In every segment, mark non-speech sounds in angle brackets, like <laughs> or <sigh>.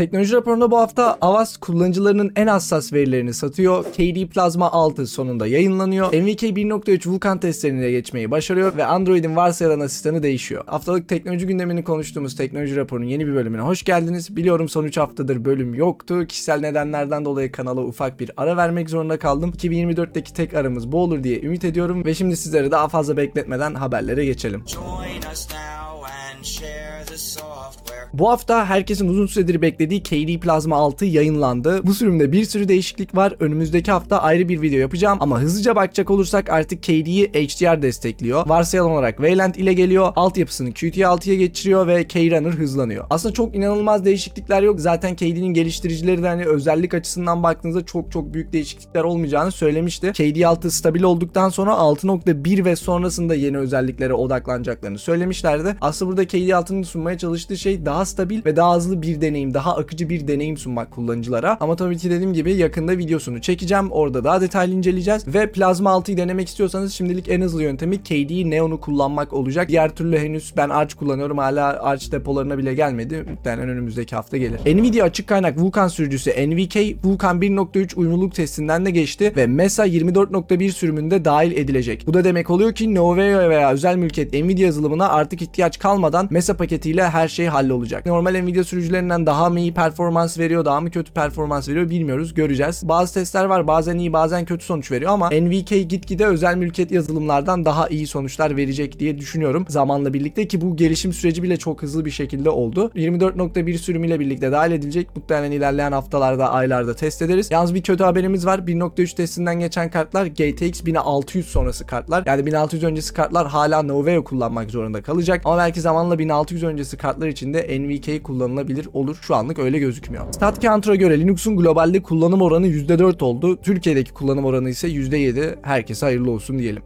Teknoloji raporunda bu hafta Avast kullanıcılarının en hassas verilerini satıyor. KD Plasma 6 sonunda yayınlanıyor. MVK 1.3 Vulkan testlerine geçmeyi başarıyor ve Android'in varsayılan asistanı değişiyor. Haftalık teknoloji gündemini konuştuğumuz teknoloji raporunun yeni bir bölümüne hoş geldiniz. Biliyorum son 3 haftadır bölüm yoktu. Kişisel nedenlerden dolayı kanala ufak bir ara vermek zorunda kaldım. 2024'teki tek aramız bu olur diye ümit ediyorum ve şimdi sizleri daha fazla bekletmeden haberlere geçelim. Join us now Bu hafta herkesin uzun süredir beklediği KD Plasma 6 yayınlandı. Bu sürümde bir sürü değişiklik var. Önümüzdeki hafta ayrı bir video yapacağım ama hızlıca bakacak olursak artık KD'yi HDR destekliyor. Varsayılan olarak Wayland ile geliyor. Altyapısını Qt6'ya geçiriyor ve Keyrunner hızlanıyor. Aslında çok inanılmaz değişiklikler yok. Zaten KD'nin geliştiricileri de hani özellik açısından baktığınızda çok çok büyük değişiklikler olmayacağını söylemişti. KD6 stabil olduktan sonra 6.1 ve sonrasında yeni özelliklere odaklanacaklarını söylemişlerdi. Aslında burada KD6'nın sunmaya çalıştığı şey daha stabil ve daha hızlı bir deneyim, daha akıcı bir deneyim sunmak kullanıcılara. Ama tabii ki dediğim gibi yakında videosunu çekeceğim. Orada daha detaylı inceleyeceğiz. Ve Plasma 6'yı denemek istiyorsanız şimdilik en hızlı yöntemi KD Neon'u kullanmak olacak. Diğer türlü henüz ben Arch kullanıyorum. Hala Arch depolarına bile gelmedi. Muhtemelen önümüzdeki hafta gelir. Nvidia açık kaynak Vulkan sürücüsü NVK Vulkan 1.3 uyumluluk testinden de geçti ve MESA 24.1 sürümünde dahil edilecek. Bu da demek oluyor ki Noveo veya özel mülkiyet Nvidia yazılımına artık ihtiyaç kalmadan MESA paketiyle her şey hallolacak. Normal Nvidia sürücülerinden daha mı iyi performans veriyor, daha mı kötü performans veriyor bilmiyoruz. Göreceğiz. Bazı testler var bazen iyi bazen kötü sonuç veriyor ama NVK gitgide özel mülkiyet yazılımlardan daha iyi sonuçlar verecek diye düşünüyorum zamanla birlikte ki bu gelişim süreci bile çok hızlı bir şekilde oldu. 24.1 sürümüyle birlikte dahil edilecek. Muhtemelen ilerleyen haftalarda, aylarda test ederiz. Yalnız bir kötü haberimiz var. 1.3 testinden geçen kartlar GTX 1600 sonrası kartlar. Yani 1600 öncesi kartlar hala Noveo kullanmak zorunda kalacak. Ama belki zamanla 1600 öncesi kartlar için de NVK kullanılabilir olur. Şu anlık öyle gözükmüyor. StatCounter'a göre Linux'un globalde kullanım oranı %4 oldu. Türkiye'deki kullanım oranı ise %7. Herkese hayırlı olsun diyelim.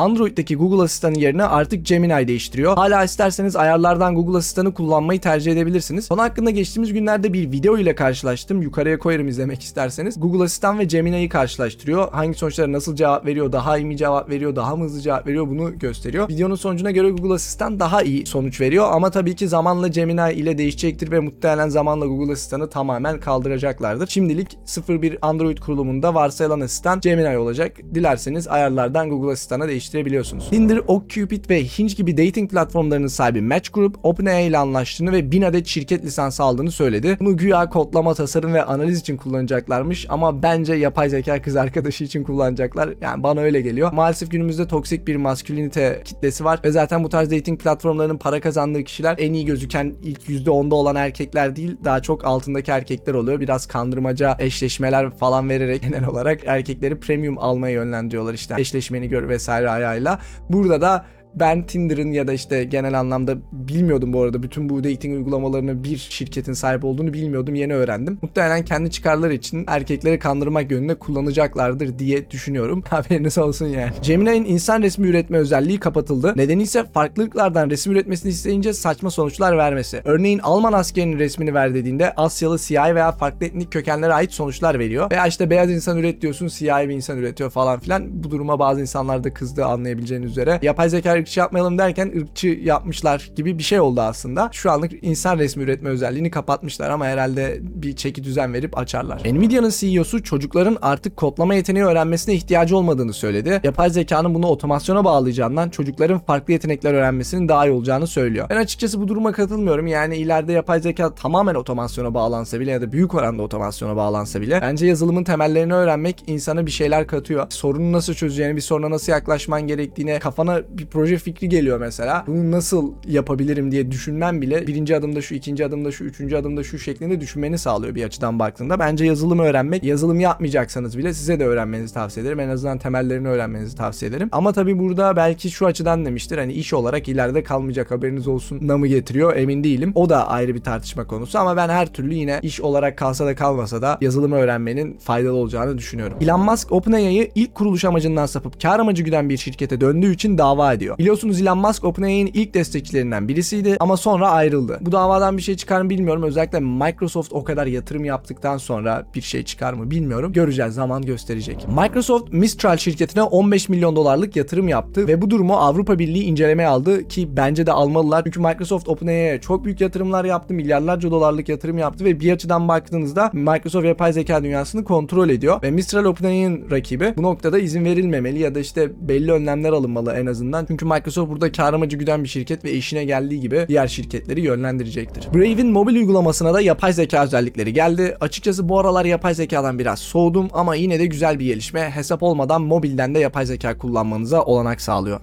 Android'deki Google Asistanı yerine artık Gemini değiştiriyor. Hala isterseniz ayarlardan Google Asistanı kullanmayı tercih edebilirsiniz. Konu hakkında geçtiğimiz günlerde bir video ile karşılaştım. Yukarıya koyarım izlemek isterseniz. Google Asistan ve Gemini'yi karşılaştırıyor. Hangi sonuçlara nasıl cevap veriyor, daha iyi mi cevap veriyor, daha mı hızlı cevap veriyor bunu gösteriyor. Videonun sonucuna göre Google Asistan daha iyi sonuç veriyor ama tabii ki zamanla Gemini ile değişecektir ve muhtemelen zamanla Google Asistan'ı tamamen kaldıracaklardır. Şimdilik 01 Android kurulumunda varsayılan asistan Gemini olacak. Dilerseniz ayarlardan Google Asistan'a değiştirebilirsiniz. Tinder, OkCupid ve Hinge gibi dating platformlarının sahibi Match Group, OpenAI ile anlaştığını ve 1000 adet şirket lisansı aldığını söyledi. Bunu güya kodlama, tasarım ve analiz için kullanacaklarmış ama bence yapay zeka kız arkadaşı için kullanacaklar. Yani bana öyle geliyor. Maalesef günümüzde toksik bir maskülinite kitlesi var ve zaten bu tarz dating platformlarının para kazandığı kişiler en iyi gözüken ilk %10'da olan erkekler değil, daha çok altındaki erkekler oluyor. Biraz kandırmaca eşleşmeler falan vererek genel olarak erkekleri premium almaya yönlendiriyorlar işte. Eşleşmeni gör vesaire ayağıyla. Burada da ben Tinder'ın ya da işte genel anlamda bilmiyordum bu arada. Bütün bu dating uygulamalarını bir şirketin sahip olduğunu bilmiyordum. Yeni öğrendim. Muhtemelen kendi çıkarları için erkekleri kandırmak yönünde kullanacaklardır diye düşünüyorum. <laughs> Haberiniz olsun yani. Gemini'nin insan resmi üretme özelliği kapatıldı. Nedeni ise farklılıklardan resim üretmesini isteyince saçma sonuçlar vermesi. Örneğin Alman askerinin resmini ver dediğinde Asyalı, siyahi veya farklı etnik kökenlere ait sonuçlar veriyor. Veya işte beyaz insan üret diyorsun, siyahi bir insan üretiyor falan filan. Bu duruma bazı insanlar da kızdı anlayabileceğiniz üzere. Yapay zeka ırkçı yapmayalım derken ırkçı yapmışlar gibi bir şey oldu aslında. Şu anlık insan resmi üretme özelliğini kapatmışlar ama herhalde bir çeki düzen verip açarlar. Nvidia'nın CEO'su çocukların artık kodlama yeteneği öğrenmesine ihtiyacı olmadığını söyledi. Yapay zekanın bunu otomasyona bağlayacağından çocukların farklı yetenekler öğrenmesinin daha iyi olacağını söylüyor. Ben açıkçası bu duruma katılmıyorum. Yani ileride yapay zeka tamamen otomasyona bağlansa bile ya da büyük oranda otomasyona bağlansa bile bence yazılımın temellerini öğrenmek insana bir şeyler katıyor. Sorunu nasıl çözeceğini, bir soruna nasıl yaklaşman gerektiğine, kafana bir proje fikri geliyor mesela. Bunu nasıl yapabilirim diye düşünmen bile birinci adımda şu, ikinci adımda şu, üçüncü adımda şu şeklinde düşünmeni sağlıyor bir açıdan baktığında. Bence yazılım öğrenmek, yazılım yapmayacaksanız bile size de öğrenmenizi tavsiye ederim. En azından temellerini öğrenmenizi tavsiye ederim. Ama tabii burada belki şu açıdan demiştir. Hani iş olarak ileride kalmayacak haberiniz olsun na mı getiriyor emin değilim. O da ayrı bir tartışma konusu ama ben her türlü yine iş olarak kalsa da kalmasa da yazılımı öğrenmenin faydalı olacağını düşünüyorum. Elon Musk OpenAI'yı ilk kuruluş amacından sapıp kar amacı güden bir şirkete döndüğü için dava ediyor. Biliyorsunuz Elon Musk OpenAI'nin ilk destekçilerinden birisiydi ama sonra ayrıldı. Bu davadan bir şey çıkar mı bilmiyorum. Özellikle Microsoft o kadar yatırım yaptıktan sonra bir şey çıkar mı bilmiyorum. Göreceğiz zaman gösterecek. Microsoft Mistral şirketine 15 milyon dolarlık yatırım yaptı ve bu durumu Avrupa Birliği incelemeye aldı ki bence de almalılar. Çünkü Microsoft OpenAI'ye çok büyük yatırımlar yaptı. Milyarlarca dolarlık yatırım yaptı ve bir açıdan baktığınızda Microsoft yapay zeka dünyasını kontrol ediyor ve Mistral OpenAI'nin rakibi. Bu noktada izin verilmemeli ya da işte belli önlemler alınmalı en azından. Çünkü Microsoft burada kar amacı güden bir şirket ve işine geldiği gibi diğer şirketleri yönlendirecektir. Brave'in mobil uygulamasına da yapay zeka özellikleri geldi. Açıkçası bu aralar yapay zekadan biraz soğudum ama yine de güzel bir gelişme. Hesap olmadan mobilden de yapay zeka kullanmanıza olanak sağlıyor.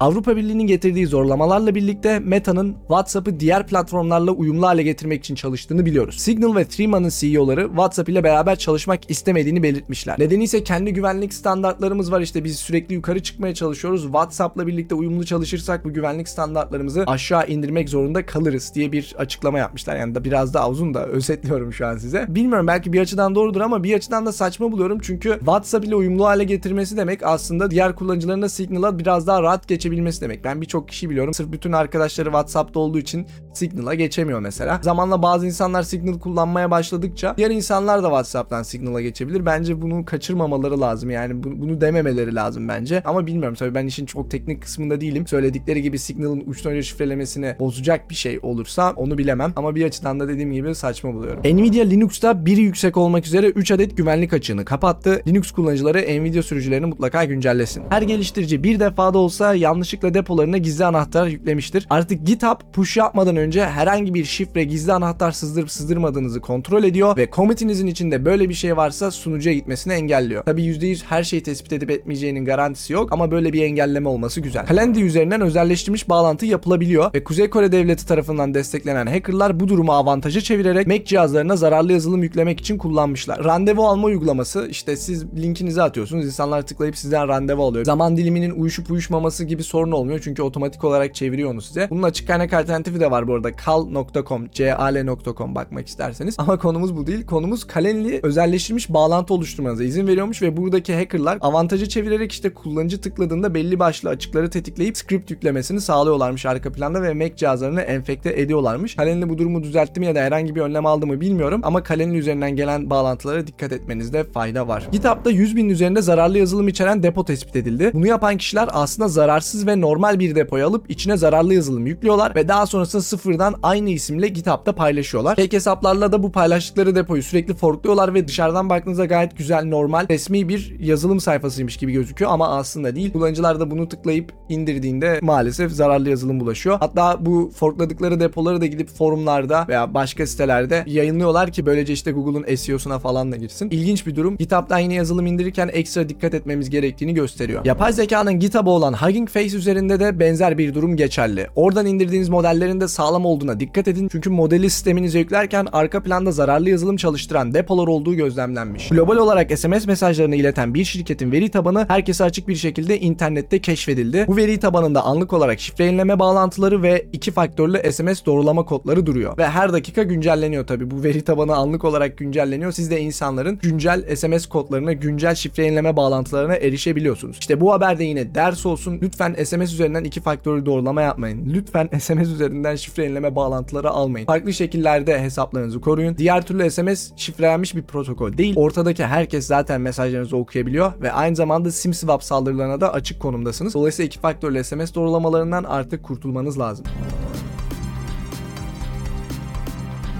Avrupa Birliği'nin getirdiği zorlamalarla birlikte Meta'nın WhatsApp'ı diğer platformlarla uyumlu hale getirmek için çalıştığını biliyoruz. Signal ve Threema'nın CEO'ları WhatsApp ile beraber çalışmak istemediğini belirtmişler. Nedeni ise kendi güvenlik standartlarımız var işte biz sürekli yukarı çıkmaya çalışıyoruz. WhatsApp'la birlikte uyumlu çalışırsak bu güvenlik standartlarımızı aşağı indirmek zorunda kalırız diye bir açıklama yapmışlar. Yani da biraz daha uzun da özetliyorum şu an size. Bilmiyorum belki bir açıdan doğrudur ama bir açıdan da saçma buluyorum çünkü WhatsApp ile uyumlu hale getirmesi demek aslında diğer kullanıcıların da Signal'a biraz daha rahat geçebilmesi demek. Ben birçok kişi biliyorum sırf bütün arkadaşları WhatsApp'ta olduğu için Signal'a geçemiyor mesela. Zamanla bazı insanlar Signal kullanmaya başladıkça diğer insanlar da WhatsApp'tan Signal'a geçebilir. Bence bunu kaçırmamaları lazım. Yani bu- bunu dememeleri lazım bence. Ama bilmiyorum tabii ben işin çok teknik kısmında değilim. Söyledikleri gibi Signal'ın uçtan uca şifrelemesini bozacak bir şey olursa onu bilemem. Ama bir açıdan da dediğim gibi saçma buluyorum. Nvidia Linux'ta biri yüksek olmak üzere 3 adet güvenlik açığını kapattı. Linux kullanıcıları Nvidia sürücülerini mutlaka güncellesin. Her geliştirici bir defada olsa yanlışlıkla depolarına gizli anahtar yüklemiştir. Artık GitHub push yapmadan önce herhangi bir şifre gizli anahtar sızdırıp sızdırmadığınızı kontrol ediyor ve commit'inizin içinde böyle bir şey varsa sunucuya gitmesini engelliyor. Tabi %100 her şeyi tespit edip etmeyeceğinin garantisi yok ama böyle bir engelleme olması güzel. Calendly üzerinden özelleştirilmiş bağlantı yapılabiliyor ve Kuzey Kore devleti tarafından desteklenen hackerlar bu durumu avantaja çevirerek Mac cihazlarına zararlı yazılım yüklemek için kullanmışlar. Randevu alma uygulaması işte siz linkinizi atıyorsunuz insanlar tıklayıp sizden randevu alıyor. Zaman diliminin uyuşup uyuşmaması gibi sorun olmuyor çünkü otomatik olarak çeviriyor onu size. Bunun açık kaynak alternatifi de var bu arada. cal.com, cal.com bakmak isterseniz. Ama konumuz bu değil. Konumuz Calendly özelleştirilmiş bağlantı oluşturmanıza izin veriyormuş ve buradaki hackerlar avantajı çevirerek işte kullanıcı tıkladığında belli başlı açıkları tetikleyip script yüklemesini sağlıyorlarmış arka planda ve Mac cihazlarını enfekte ediyorlarmış. Calendly bu durumu düzeltti mi ya da herhangi bir önlem aldı mı bilmiyorum ama Calendly üzerinden gelen bağlantılara dikkat etmenizde fayda var. GitHub'da 100 bin üzerinde zararlı yazılım içeren depo tespit edildi. Bunu yapan kişiler aslında zararsız ve normal bir depoyu alıp içine zararlı yazılım yüklüyorlar ve daha sonrasında sıfırdan aynı isimle GitHub'da paylaşıyorlar. Fake hesaplarla da bu paylaştıkları depoyu sürekli forkluyorlar ve dışarıdan baktığınızda gayet güzel, normal, resmi bir yazılım sayfasıymış gibi gözüküyor ama aslında değil. Kullanıcılar da bunu tıklayıp indirdiğinde maalesef zararlı yazılım bulaşıyor. Hatta bu forkladıkları depoları da gidip forumlarda veya başka sitelerde yayınlıyorlar ki böylece işte Google'un SEO'suna falan da girsin. İlginç bir durum. GitHub'dan yine yazılım indirirken ekstra dikkat etmemiz gerektiğini gösteriyor. Yapay zekanın GitHub'a olan Hugging Face üzerinde de benzer bir durum geçerli. Oradan indirdiğiniz modellerin de sağlam olduğuna dikkat edin. Çünkü modeli sisteminize yüklerken arka planda zararlı yazılım çalıştıran depolar olduğu gözlemlenmiş. Global olarak SMS mesajlarını ileten bir şirketin veri tabanı herkese açık bir şekilde internette keşfedildi. Bu veri tabanında anlık olarak şifre yenileme bağlantıları ve iki faktörlü SMS doğrulama kodları duruyor. Ve her dakika güncelleniyor tabi. Bu veri tabanı anlık olarak güncelleniyor. Siz de insanların güncel SMS kodlarına, güncel şifre yenileme bağlantılarına erişebiliyorsunuz. İşte bu haber de yine ders olsun. Lütfen SMS üzerinden iki faktörlü doğrulama yapmayın. Lütfen SMS üzerinden şifre yenileme bağlantıları almayın. Farklı şekillerde hesaplarınızı koruyun. Diğer türlü SMS şifrelenmiş bir protokol değil. Ortadaki herkes zaten mesajlarınızı okuyabiliyor ve aynı zamanda SimSwap saldırılarına da açık konumdasınız. Dolayısıyla iki faktörlü SMS doğrulamalarından artık kurtulmanız lazım.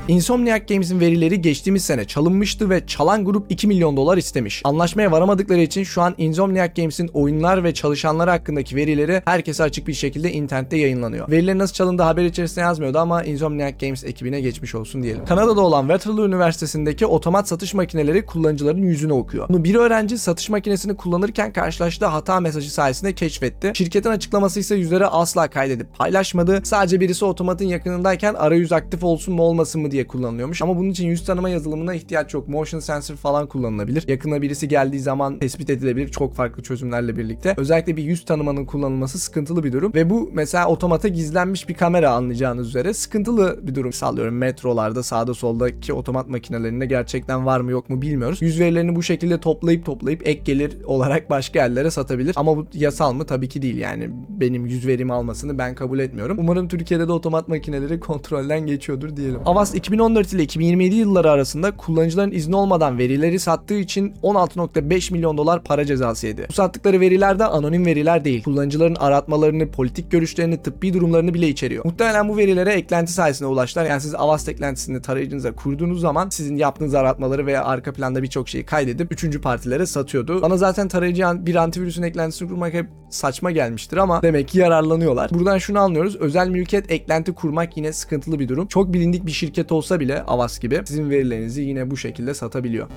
Insomniac Games'in verileri geçtiğimiz sene çalınmıştı ve çalan grup 2 milyon dolar istemiş. Anlaşmaya varamadıkları için şu an Insomniac Games'in oyunlar ve çalışanları hakkındaki verileri herkese açık bir şekilde internette yayınlanıyor. Verilerin nasıl çalındığı haber içerisinde yazmıyordu ama Insomniac Games ekibine geçmiş olsun diyelim. Kanada'da olan Waterloo Üniversitesi'ndeki otomat satış makineleri kullanıcıların yüzünü okuyor. Bunu bir öğrenci satış makinesini kullanırken karşılaştığı hata mesajı sayesinde keşfetti. Şirketin açıklaması ise yüzleri asla kaydedip paylaşmadı. Sadece birisi otomatın yakınındayken arayüz aktif olsun mu olmasın mı diye kullanılıyormuş. Ama bunun için yüz tanıma yazılımına ihtiyaç yok. Motion sensor falan kullanılabilir. Yakına birisi geldiği zaman tespit edilebilir çok farklı çözümlerle birlikte. Özellikle bir yüz tanımanın kullanılması sıkıntılı bir durum. Ve bu mesela otomata gizlenmiş bir kamera anlayacağınız üzere sıkıntılı bir durum. Sallıyorum metrolarda sağda soldaki otomat makinelerinde gerçekten var mı yok mu bilmiyoruz. Yüz verilerini bu şekilde toplayıp toplayıp ek gelir olarak başka yerlere satabilir. Ama bu yasal mı? Tabii ki değil. Yani benim yüz verimi almasını ben kabul etmiyorum. Umarım Türkiye'de de otomat makineleri kontrolden geçiyordur diyelim. Avast 2014 ile 2027 yılları arasında kullanıcıların izni olmadan verileri sattığı için 16.5 milyon dolar para cezası yedi. Bu sattıkları veriler de anonim veriler değil. Kullanıcıların aratmalarını, politik görüşlerini, tıbbi durumlarını bile içeriyor. Muhtemelen bu verilere eklenti sayesinde ulaştılar. Yani siz Avast eklentisini tarayıcınıza kurduğunuz zaman sizin yaptığınız aratmaları veya arka planda birçok şeyi kaydedip üçüncü partilere satıyordu. Bana zaten tarayıcı bir antivirüsün eklentisini kurmak hep saçma gelmiştir ama demek ki yararlanıyorlar. Buradan şunu anlıyoruz. Özel mülkiyet eklenti kurmak yine sıkıntılı bir durum. Çok bilindik bir şirket olsa bile Avast gibi sizin verilerinizi yine bu şekilde satabiliyor.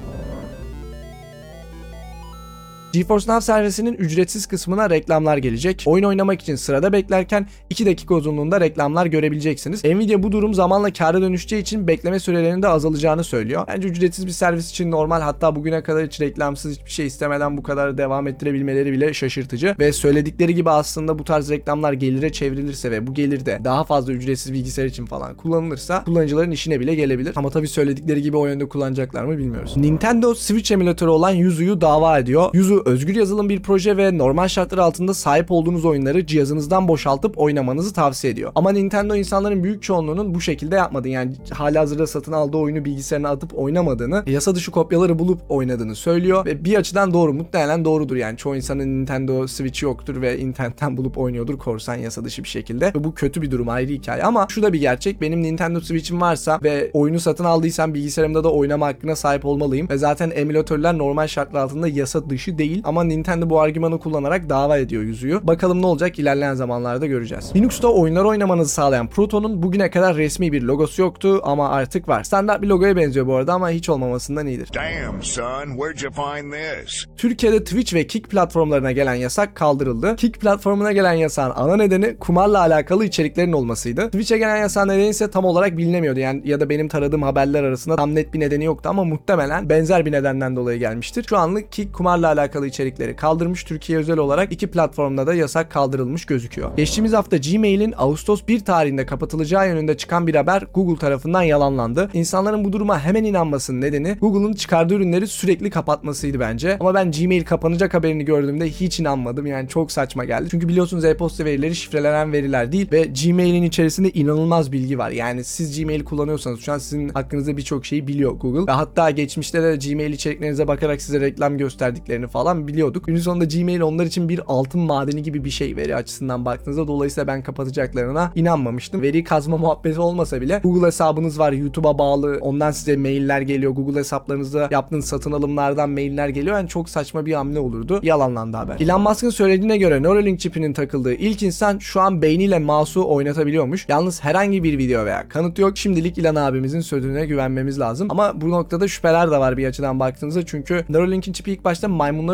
GeForce Now servisinin ücretsiz kısmına reklamlar gelecek. Oyun oynamak için sırada beklerken 2 dakika uzunluğunda reklamlar görebileceksiniz. Nvidia bu durum zamanla kâra dönüşeceği için bekleme sürelerinin de azalacağını söylüyor. Bence ücretsiz bir servis için normal hatta bugüne kadar hiç reklamsız hiçbir şey istemeden bu kadar devam ettirebilmeleri bile şaşırtıcı. Ve söyledikleri gibi aslında bu tarz reklamlar gelire çevrilirse ve bu gelir de daha fazla ücretsiz bilgisayar için falan kullanılırsa kullanıcıların işine bile gelebilir. Ama tabii söyledikleri gibi o yönde kullanacaklar mı bilmiyoruz. Nintendo Switch emülatörü olan Yuzu'yu dava ediyor. Yuzu özgür yazılım bir proje ve normal şartlar altında sahip olduğunuz oyunları cihazınızdan boşaltıp oynamanızı tavsiye ediyor. Ama Nintendo insanların büyük çoğunluğunun bu şekilde yapmadığını yani hali hazırda satın aldığı oyunu bilgisayarına atıp oynamadığını, yasa dışı kopyaları bulup oynadığını söylüyor ve bir açıdan doğru muhtemelen doğrudur yani çoğu insanın Nintendo Switch yoktur ve internetten bulup oynuyordur korsan yasa dışı bir şekilde. Ve bu kötü bir durum ayrı hikaye ama şu da bir gerçek benim Nintendo Switch'im varsa ve oyunu satın aldıysam bilgisayarımda da oynama hakkına sahip olmalıyım ve zaten emülatörler normal şartlar altında yasa dışı değil ama Nintendo bu argümanı kullanarak dava ediyor yüzüğü. Bakalım ne olacak ilerleyen zamanlarda göreceğiz. Linux'ta oyunlar oynamanızı sağlayan Proton'un bugüne kadar resmi bir logosu yoktu ama artık var. Standart bir logoya benziyor bu arada ama hiç olmamasından iyidir. Damn, son, where'd you find this? Türkiye'de Twitch ve Kick platformlarına gelen yasak kaldırıldı. Kick platformuna gelen yasağın ana nedeni kumarla alakalı içeriklerin olmasıydı. Twitch'e gelen yasağın nedeni ise tam olarak bilinemiyordu. Yani ya da benim taradığım haberler arasında tam net bir nedeni yoktu ama muhtemelen benzer bir nedenden dolayı gelmiştir. Şu anlık Kick kumarla alakalı içerikleri kaldırmış. Türkiye özel olarak iki platformda da yasak kaldırılmış gözüküyor. Geçtiğimiz hafta Gmail'in Ağustos 1 tarihinde kapatılacağı yönünde çıkan bir haber Google tarafından yalanlandı. İnsanların bu duruma hemen inanmasının nedeni Google'ın çıkardığı ürünleri sürekli kapatmasıydı bence. Ama ben Gmail kapanacak haberini gördüğümde hiç inanmadım. Yani çok saçma geldi. Çünkü biliyorsunuz e-posta verileri şifrelenen veriler değil ve Gmail'in içerisinde inanılmaz bilgi var. Yani siz Gmail kullanıyorsanız şu an sizin hakkınızda birçok şeyi biliyor Google. Ve hatta geçmişte de Gmail içeriklerinize bakarak size reklam gösterdiklerini falan biliyorduk. Günün sonunda Gmail onlar için bir altın madeni gibi bir şey veri açısından baktığınızda. Dolayısıyla ben kapatacaklarına inanmamıştım. Veri kazma muhabbeti olmasa bile Google hesabınız var YouTube'a bağlı. Ondan size mailler geliyor. Google hesaplarınızda yaptığınız satın alımlardan mailler geliyor. Yani çok saçma bir hamle olurdu. Yalanlandı haber. Elon Musk'ın söylediğine göre Neuralink çipinin takıldığı ilk insan şu an beyniyle mouse'u oynatabiliyormuş. Yalnız herhangi bir video veya kanıt yok. Şimdilik Elon abimizin sözüne güvenmemiz lazım. Ama bu noktada şüpheler de var bir açıdan baktığınızda. Çünkü Neuralink'in çipi ilk başta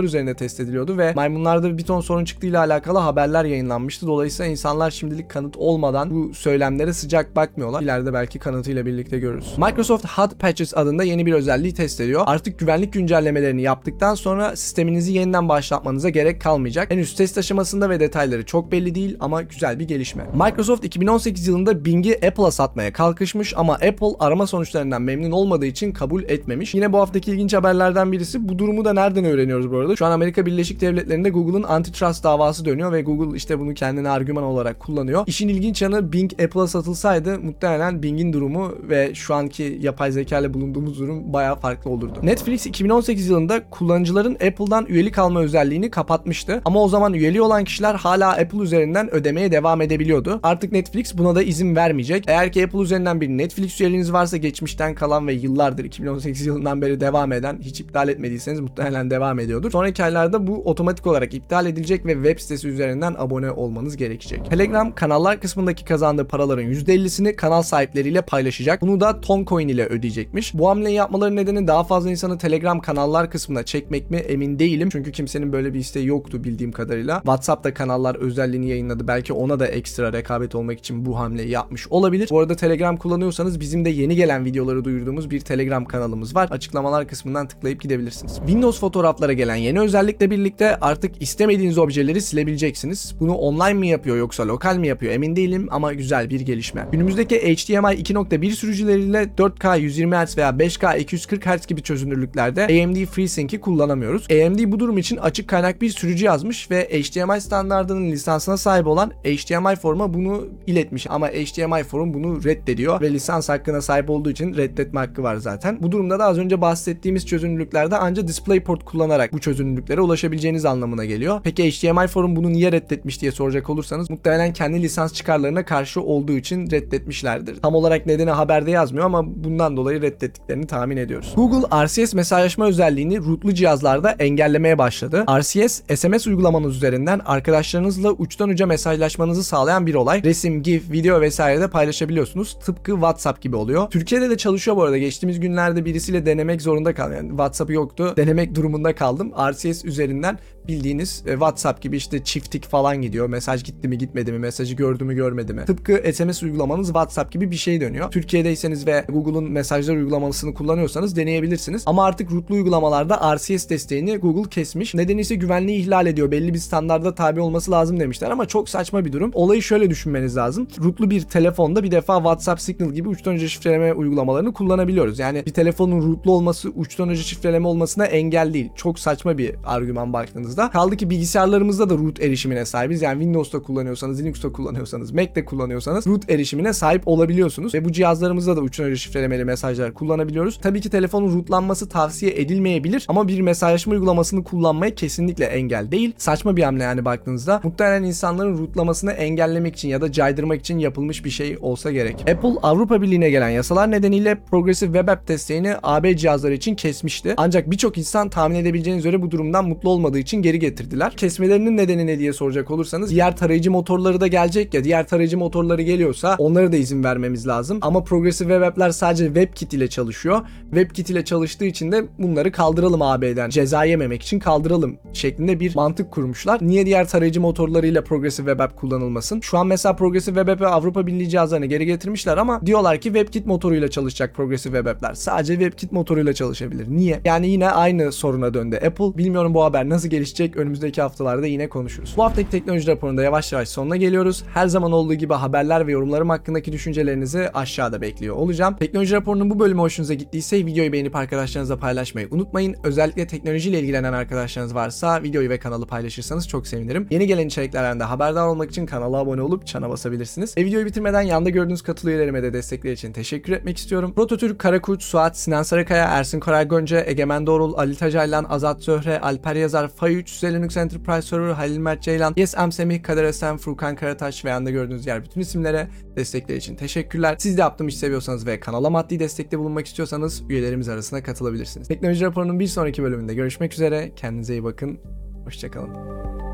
maymunlar üzerinde test ediliyordu ve maymunlarda bir ton sorun çıktığıyla alakalı haberler yayınlanmıştı. Dolayısıyla insanlar şimdilik kanıt olmadan bu söylemlere sıcak bakmıyorlar. İleride belki kanıtıyla birlikte görürüz. Microsoft Hot Patches adında yeni bir özelliği test ediyor. Artık güvenlik güncellemelerini yaptıktan sonra sisteminizi yeniden başlatmanıza gerek kalmayacak. Henüz test aşamasında ve detayları çok belli değil ama güzel bir gelişme. Microsoft 2018 yılında Bing'i Apple'a satmaya kalkışmış ama Apple arama sonuçlarından memnun olmadığı için kabul etmemiş. Yine bu haftaki ilginç haberlerden birisi bu durumu da nereden öğreniyoruz bu arada? Şu an Amerika Birleşik Devletleri'nde Google'ın antitrust davası dönüyor ve Google işte bunu kendine argüman olarak kullanıyor. İşin ilginç yanı Bing Apple'a satılsaydı muhtemelen Bing'in durumu ve şu anki yapay zeka ile bulunduğumuz durum bayağı farklı olurdu. Netflix 2018 yılında kullanıcıların Apple'dan üyelik alma özelliğini kapatmıştı. Ama o zaman üyeliği olan kişiler hala Apple üzerinden ödemeye devam edebiliyordu. Artık Netflix buna da izin vermeyecek. Eğer ki Apple üzerinden bir Netflix üyeliğiniz varsa geçmişten kalan ve yıllardır 2018 yılından beri devam eden hiç iptal etmediyseniz muhtemelen devam ediyordur. Sonraki aylarda bu otomatik olarak iptal edilecek ve web sitesi üzerinden abone olmanız gerekecek. Telegram kanallar kısmındaki kazandığı paraların %50'sini kanal sahipleriyle paylaşacak. Bunu da Toncoin ile ödeyecekmiş. Bu hamleyi yapmaları nedeni daha fazla insanı Telegram kanallar kısmına çekmek mi emin değilim. Çünkü kimsenin böyle bir isteği yoktu bildiğim kadarıyla. WhatsApp'ta kanallar özelliğini yayınladı. Belki ona da ekstra rekabet olmak için bu hamleyi yapmış olabilir. Bu arada Telegram kullanıyorsanız bizim de yeni gelen videoları duyurduğumuz bir Telegram kanalımız var. Açıklamalar kısmından tıklayıp gidebilirsiniz. Windows fotoğraflara gelen yeni özellikle birlikte artık istemediğiniz objeleri silebileceksiniz. Bunu online mi yapıyor yoksa lokal mi yapıyor emin değilim ama güzel bir gelişme. Günümüzdeki HDMI 2.1 sürücüleriyle 4K 120 Hz veya 5K 240 Hz gibi çözünürlüklerde AMD FreeSync'i kullanamıyoruz. AMD bu durum için açık kaynak bir sürücü yazmış ve HDMI standartının lisansına sahip olan HDMI Forum'a bunu iletmiş ama HDMI Forum bunu reddediyor ve lisans hakkına sahip olduğu için reddetme hakkı var zaten. Bu durumda da az önce bahsettiğimiz çözünürlüklerde ancak DisplayPort kullanarak bu çözünürlüklere ulaşabileceğiniz anlamına geliyor. Peki HDMI Forum bunu niye reddetmiş diye soracak olursanız muhtemelen kendi lisans çıkarlarına karşı olduğu için reddetmişlerdir. Tam olarak nedeni haberde yazmıyor ama bundan dolayı reddettiklerini tahmin ediyoruz. Google RCS mesajlaşma özelliğini rootlu cihazlarda engellemeye başladı. RCS, SMS uygulamanız üzerinden arkadaşlarınızla uçtan uca mesajlaşmanızı sağlayan bir olay. Resim, GIF, video vesaire de paylaşabiliyorsunuz. Tıpkı WhatsApp gibi oluyor. Türkiye'de de çalışıyor bu arada. Geçtiğimiz günlerde birisiyle denemek zorunda kaldım. Yani WhatsApp'ı yoktu. Denemek durumunda kaldım. RCS üzerinden bildiğiniz e, WhatsApp gibi işte çiftlik falan gidiyor. Mesaj gitti mi gitmedi mi, mesajı gördü mü görmedi mi. Tıpkı SMS uygulamanız WhatsApp gibi bir şey dönüyor. Türkiye'deyseniz ve Google'un mesajlar uygulamasını kullanıyorsanız deneyebilirsiniz. Ama artık rootlu uygulamalarda RCS desteğini Google kesmiş. Nedeni ise güvenliği ihlal ediyor. Belli bir standarda tabi olması lazım demişler ama çok saçma bir durum. Olayı şöyle düşünmeniz lazım. Rootlu bir telefonda bir defa WhatsApp Signal gibi uçtan uca şifreleme uygulamalarını kullanabiliyoruz. Yani bir telefonun rootlu olması uçtan uca şifreleme olmasına engel değil. Çok saçma bir argüman baktığınızda. Kaldı ki bilgisayarlarımızda da root erişimine sahibiz. Yani Windows'ta kullanıyorsanız, Linux'ta kullanıyorsanız, Mac'te kullanıyorsanız root erişimine sahip olabiliyorsunuz. Ve bu cihazlarımızda da uca şifrelemeli mesajlar kullanabiliyoruz. Tabii ki telefonun rootlanması tavsiye edilmeyebilir ama bir mesajlaşma uygulamasını kullanmaya kesinlikle engel değil. Saçma bir hamle yani baktığınızda. Muhtemelen insanların rootlamasını engellemek için ya da caydırmak için yapılmış bir şey olsa gerek. Apple Avrupa Birliği'ne gelen yasalar nedeniyle Progressive Web App desteğini AB cihazları için kesmişti. Ancak birçok insan tahmin edebileceğiniz üzere bu durumdan mutlu olmadığı için geri getirdiler. Kesmelerinin nedeni ne diye soracak olursanız diğer tarayıcı motorları da gelecek ya diğer tarayıcı motorları geliyorsa onlara da izin vermemiz lazım. Ama Progressive Web App'ler sadece WebKit ile çalışıyor. WebKit ile çalıştığı için de bunları kaldıralım AB'den. Ceza yememek için kaldıralım şeklinde bir mantık kurmuşlar. Niye diğer tarayıcı motorlarıyla Progressive Web App kullanılmasın? Şu an mesela Progressive Web App'e Avrupa Birliği cihazlarını geri getirmişler ama diyorlar ki WebKit motoruyla çalışacak Progressive Web App'ler. Sadece WebKit motoruyla çalışabilir. Niye? Yani yine aynı soruna döndü Apple. Bilmiyorum bu haber nasıl gelişecek. Önümüzdeki haftalarda yine konuşuruz. Bu haftaki teknoloji raporunda yavaş yavaş sonuna geliyoruz. Her zaman olduğu gibi haberler ve yorumlarım hakkındaki düşüncelerinizi aşağıda bekliyor olacağım. Teknoloji raporunun bu bölümü hoşunuza gittiyse videoyu beğenip arkadaşlarınızla paylaşmayı unutmayın. Özellikle teknolojiyle ilgilenen arkadaşlarınız varsa videoyu ve kanalı paylaşırsanız çok sevinirim. Yeni gelen içeriklerden de haberdar olmak için kanala abone olup çana basabilirsiniz. Ve videoyu bitirmeden yanda gördüğünüz katıl üyelerime de destekleri için teşekkür etmek istiyorum. Prototürk, Karakurt, Suat, Sinan Sarıkaya, Ersin Koray Gönce, Egemen Doğrul, Ali Tacaylan, Azat Zöhre, Alper Yazar, Fay 3, Linux Enterprise Server, Halil Mert Ceylan, Yes Am Semih, Kader Esen, Furkan Karataş ve yanda gördüğünüz diğer bütün isimlere destekleri için teşekkürler. Siz de yaptığım işi seviyorsanız ve kanala maddi destekte bulunmak istiyorsanız üyelerimiz arasına katılabilirsiniz. Teknoloji raporunun bir sonraki bölümünde görüşmek üzere. Kendinize iyi bakın. Hoşçakalın.